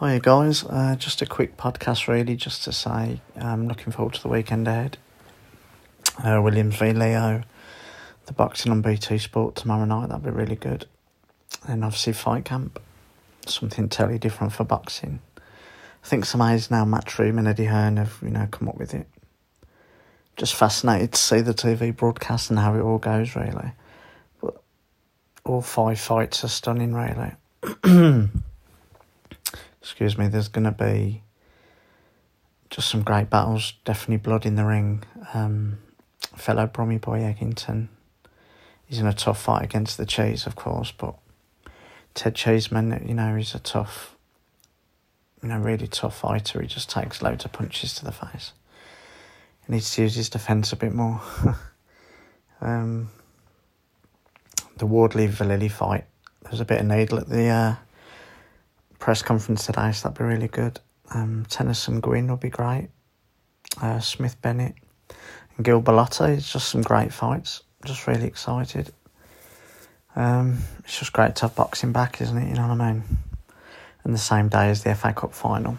Hi guys, uh, just a quick podcast really, just to say I'm looking forward to the weekend ahead. Uh, Williams v Leo, the boxing on BT Sport tomorrow night, that'd be really good. And obviously Fight Camp, something totally different for boxing. I think some eyes now Matchroom and Eddie Hearn have, you know, come up with it. Just fascinated to see the TV broadcast and how it all goes really. But all five fights are stunning really. excuse me, there's going to be just some great battles. Definitely blood in the ring. Um, fellow Brummy boy Eggington. He's in a tough fight against the Cheese, of course, but Ted Cheeseman, you know, he's a tough, you know, really tough fighter. He just takes loads of punches to the face. He needs to use his defence a bit more. um, the Wardley Vallily fight, there was a bit of needle at the uh, press conference today, so that'd be really good. Um, Tennyson Gwynne will be great. Uh, Smith Bennett and Gil Bellotti. It's just some great fights. Just really excited. Um, it's just great to have boxing back, isn't it? You know what I mean? And the same day as the FA Cup final.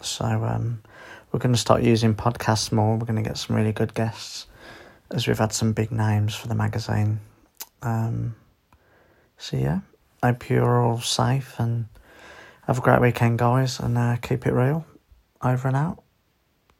So um, we're going to start using podcasts more. We're going to get some really good guests as we've had some big names for the magazine. Um, so yeah, I hope you're all safe and have a great weekend, guys, and uh, keep it real. Over and out.